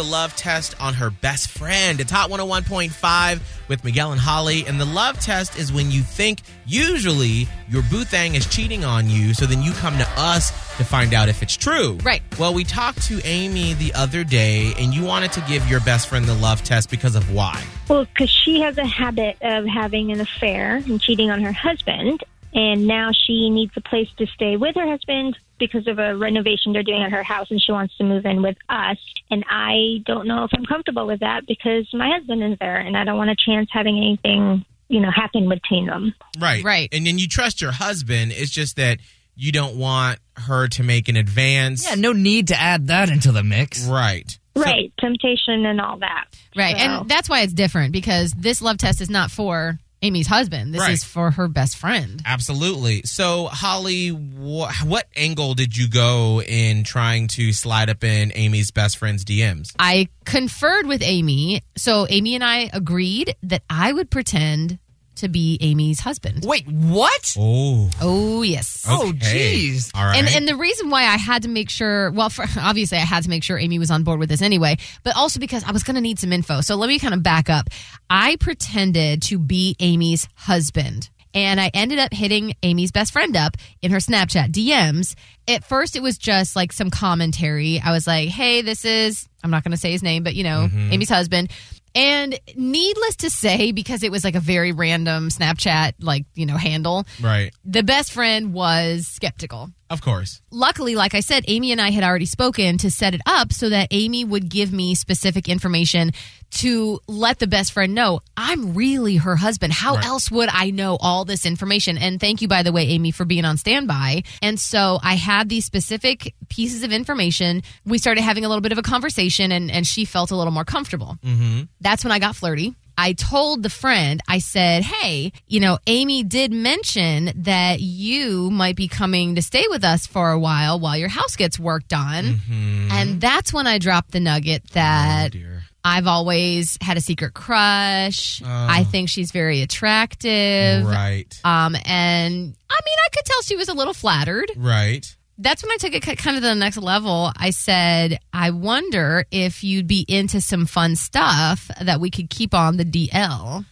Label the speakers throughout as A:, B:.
A: The love test on her best friend. It's Hot 101.5 with Miguel and Holly. And the love test is when you think usually your boo thang is cheating on you. So then you come to us to find out if it's true.
B: Right.
A: Well, we talked to Amy the other day, and you wanted to give your best friend the love test because of why?
C: Well, because she has a habit of having an affair and cheating on her husband. And now she needs a place to stay with her husband because of a renovation they're doing at her house, and she wants to move in with us. And I don't know if I'm comfortable with that because my husband is there, and I don't want a chance having anything, you know, happen between them.
A: Right.
B: Right.
A: And then you trust your husband. It's just that you don't want her to make an advance.
D: Yeah, no need to add that into the mix.
A: Right.
C: Right, temptation and all that.
B: Right.
C: So-
B: And that's why it's different because this love test is not for Amy's husband. This
A: Right.
B: is for her best friend.
A: Absolutely. So, Holly, wh- what angle did you go in trying to slide up in Amy's best friend's DMs?
B: I conferred with Amy. So Amy and I agreed that I would pretend to be Amy's husband.
D: Wait, what?
A: Oh.
B: Oh, yes.
D: Oh, oh
A: okay.
D: jeez.
A: All right.
B: And and the reason why I had to make sure, well, for, obviously I had to make sure Amy was on board with this anyway, but also because I was going to need some info. So let me kind of back up. I pretended to be Amy's husband. And I ended up hitting Amy's best friend up in her Snapchat DMs. At first, it was just like some commentary. I was like, hey, this is, I'm not going to say his name, but you know, mm-hmm. Amy's husband. And needless to say, because it was like a very random Snapchat, like, you know, handle,
A: right.
B: the best friend was skeptical
A: Of course.
B: luckily, like I said, Amy and I had already spoken to set it up so that Amy would give me specific information to let the best friend know I'm really her husband. How
A: Right.
B: else would I know all this information? And thank you, by the way, Amy, for being on standby. And so I had these specific pieces of information. We started having a little bit of a conversation, and, and she felt a little more comfortable.
A: Mm-hmm.
B: That's when I got flirty. I told the friend, I said, Hey, you know, Amy did mention that you might be coming to stay with us for a while while your house gets worked on.
A: Mm-hmm.
B: And that's when I dropped the nugget that
A: oh.
B: I've always had a secret crush.
A: Oh.
B: I think she's very attractive.
A: Right.
B: Um, and I mean, I could tell she was a little flattered
A: Right.
B: That's when I took it kind of to the next level. I said, I wonder if you'd be into some fun stuff that we could keep on the DL.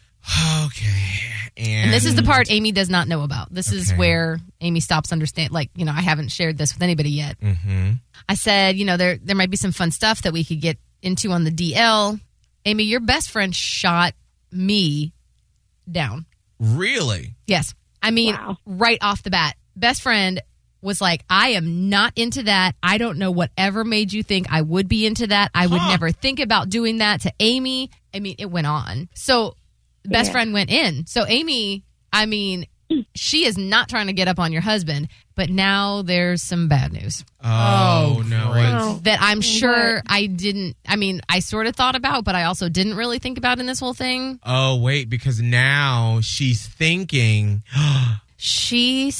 A: Okay. And,
B: And this is the part Amy does not know about. This is where Amy stops understand. Like, you know, I haven't shared this with anybody yet.
A: Mm-hmm.
B: I said, you know, there there might be some fun stuff that we could get into on the DL. Amy, your best friend shot me down.
A: Really?
B: Yes. I mean,
C: Wow.
B: right off the bat, best friend was like, I am not into that. I don't know whatever made you think I would be into that. I would
A: Huh.
B: never think about doing that to Amy. I mean, it went on. So, best
C: Yeah.
B: friend went in. So, Amy, I mean, she is not trying to get up on your husband, but now there's some bad news
A: Oh,
D: Oh,
A: no. It's-
B: that I'm sure
C: What?
B: I didn't. I mean, I sort of thought about, but I also didn't really think about in this whole thing.
A: Oh, wait, because now she's thinking.
B: She's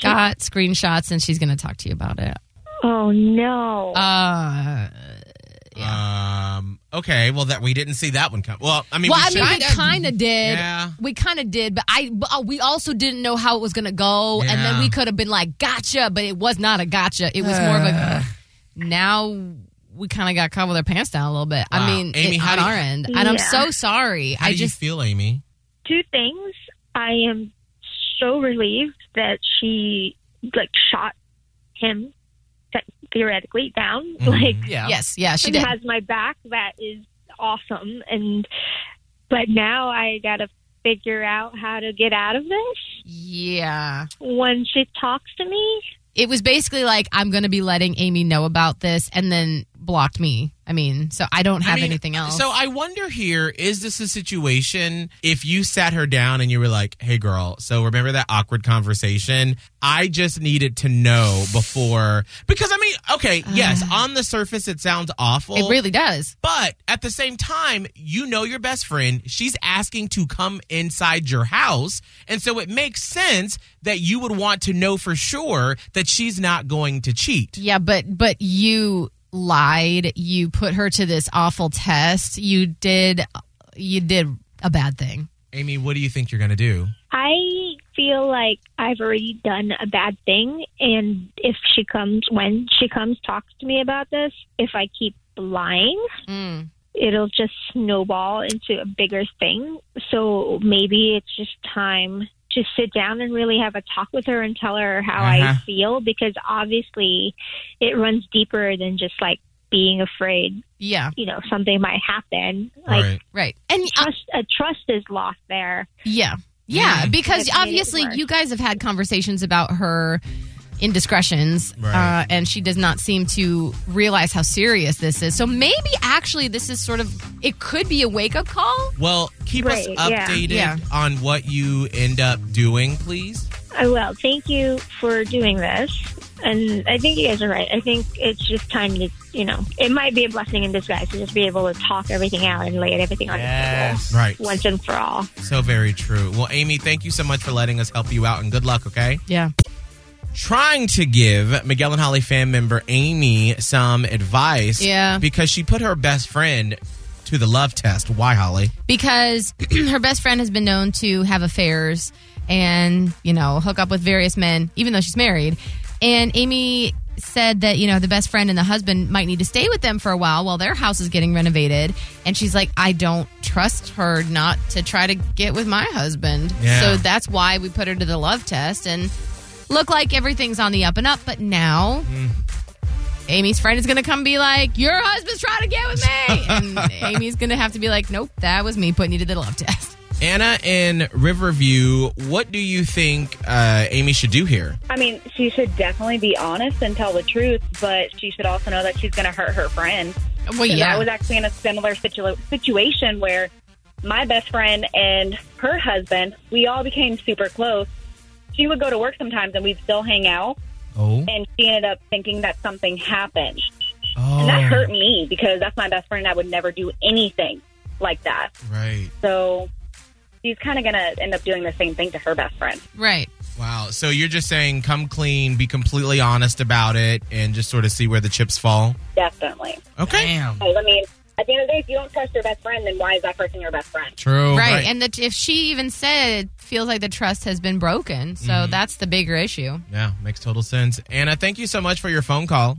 B: got screenshots and she's going to talk to you about it.
C: oh no.
B: Uh,
A: Um. Okay. Well, that we didn't see that one come. Well, I mean,
B: well,
A: we
B: I mean,
A: should-
B: we kind of did.
A: Yeah.
B: We kind of did, but I but, uh, we also didn't know how it was going to go, and then
A: Yeah.
B: we could have been like, "Gotcha," but it was not a gotcha. It was more of a. Now we kind of got caught with our pants down a little bit.
A: Wow.
B: I mean,
A: Amy,
B: it-
A: how
B: on
A: do you-
B: our end, and I'm
C: Yeah.
B: so sorry.
A: How
B: I
A: do
B: just
A: you feel, Amy?
C: Two things. I am so relieved that she like shot him theoretically down.
A: Mhm.
C: Like
D: Yeah.
B: yes, yeah, she did.
C: has my back. That is awesome. And but now I got to figure out how to get out of this
B: Yeah.
C: when she talks to me.
B: It was basically like I'm going to be letting Amy know about this, and then blocked me. I mean, so I don't have
A: I mean,
B: anything else.
A: So I wonder here is this a situation if you sat her down and you were like, hey, girl, so remember that awkward conversation? I just needed to know before. Because I mean, okay, uh. yes, on the surface, it sounds awful.
B: it really does.
A: But at the same time, you know your best friend. She's asking to come inside your house. And so it makes sense that you would want to know for sure that she's not going to cheat.
B: Yeah, but but you lied. You put her to this awful test. You did you did a bad thing.
A: Amy, what do you think you're going to do?
C: I feel like I've already done a bad thing, and if she comes, when she comes, talks to me about this, if I keep lying,
B: Mm.
C: it'll just snowball into a bigger thing. So maybe it's just time to sit down and really have a talk with her and tell her how
A: Uh-huh.
C: I feel because obviously it runs deeper than just like being afraid,
B: Yeah,
C: you know, something might happen. Like
A: right.
B: right. And uh,
C: trust, a trust is lost there.
B: yeah, yeah,
A: Mm.
B: because
C: It's made it
B: obviously you guys have had conversations about her indiscretions,
A: Right.
B: uh, and she does not seem to realize how serious this is. So maybe actually this is sort of it could be a wake up call.
A: Well, keep us
C: Right, yeah.
A: updated
B: Yeah.
A: on what you end up doing, please.
C: I will. Thank you for doing this. And I think you guys are right. I think it's just time to, you know, it might be a blessing in disguise to just be able to talk everything out and lay everything on
D: Yes.
C: the table
A: Right.
C: once and for all.
A: So very true. Well, Amy, thank you so much for letting us help you out and good luck, okay?
B: Yeah.
A: Trying to give Miguel and Holly fan member Amy some advice.
B: Yeah.
A: Because she put her best friend to the love test. Why, Holly?
B: because her best friend has been known to have affairs and you know hook up with various men even though she's married and amy said that you know the best friend and the husband might need to stay with them for a while while their house is getting renovated and she's like i don't trust her not to try to get with my husband
A: Yeah.
B: so that's why we put her to the love test and look like everything's on the up and up but now Amy's friend is going to come be like, Your husband's trying to get with me. And Amy's going to have to be like, Nope, that was me putting you to the love test.
A: Anna in Riverview, what do you think uh, Amy should do here?
E: I mean, she should definitely be honest and tell the truth, but she should also know that she's going to hurt her friend.
B: Well,
E: 'Cause
B: yeah.
E: I was actually in a similar situ- situation where my best friend and her husband, we all became super close. She would go to work sometimes and we'd still hang out,
A: Oh.
E: and she ended up thinking that something happened.
A: Oh.
E: And that oh. hurt me because that's my best friend and I would never do anything like that.
A: Right.
E: So she's kind of going to end up doing the same thing to her best friend.
B: right.
A: Wow. So you're just saying come clean, be completely honest about it, and just sort of see where the chips fall?
E: Definitely.
A: Okay.
D: Damn.
E: Hey, I mean, at the end of the day, if you don't trust your best friend, then why is that person your best friend?
D: True.
B: right. And that if she even said it feels like the trust has been broken. So mm-hmm. that's the bigger issue.
A: Yeah, makes total sense. Anna, thank you so much for your phone call.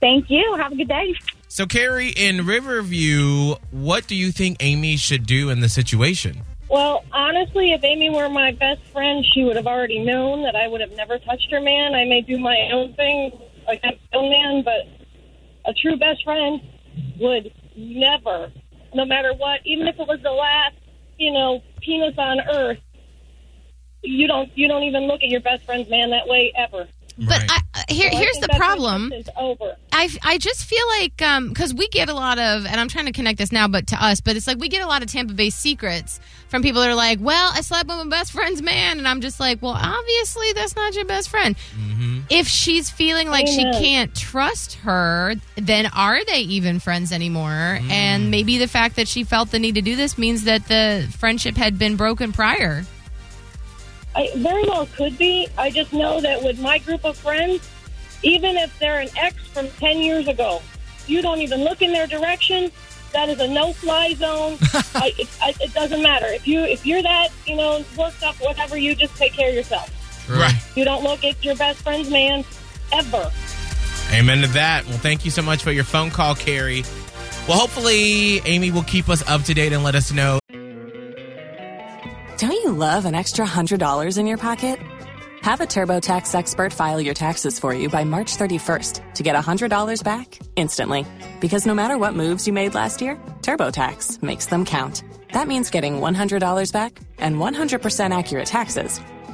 E: Thank you. Have a good day.
A: So, Carrie, in Riverview, what do you think Amy should do in the situation?
F: Well, honestly, if Amy were my best friend, she would have already known that I would have never touched her man. I may do my own thing, like my own man, but a true best friend would never, no matter what, even if it was the last, you know, penis on earth. You don't. You don't even look at your best friend's man that way ever.
B: But I, uh, here,
F: So
B: here's
F: think
B: the problem.
F: friendship over.
B: I I just feel like um because we get a lot of and I'm trying to connect this now, but to us, but it's like we get a lot of Tampa Bay secrets from people that are like, well, I slept with my best friend's man, and I'm just like, well, obviously that's not your best friend. If she's feeling like she can't trust her, then are they even friends anymore? Mm. And maybe the fact that she felt the need to do this means that the friendship had been broken prior.
F: I very well could be. I just know that with my group of friends, even if they're an ex from 10 years ago, you don't even look in their direction. That is a no-fly zone. I, it, I, it doesn't matter if you if you're that you know worked up, whatever. You just take care of yourself.
A: Right.
F: You don't look at your best friend's man ever.
A: Amen to that. Well, thank you so much for your phone call, Carrie. Well, hopefully, Amy will keep us up to date and let us know.
G: Don't you love an extra $100 in your pocket? Have a TurboTax expert file your taxes for you by March 31st to get $100 back instantly. Because no matter what moves you made last year, TurboTax makes them count. That means getting $100 back and 100% accurate taxes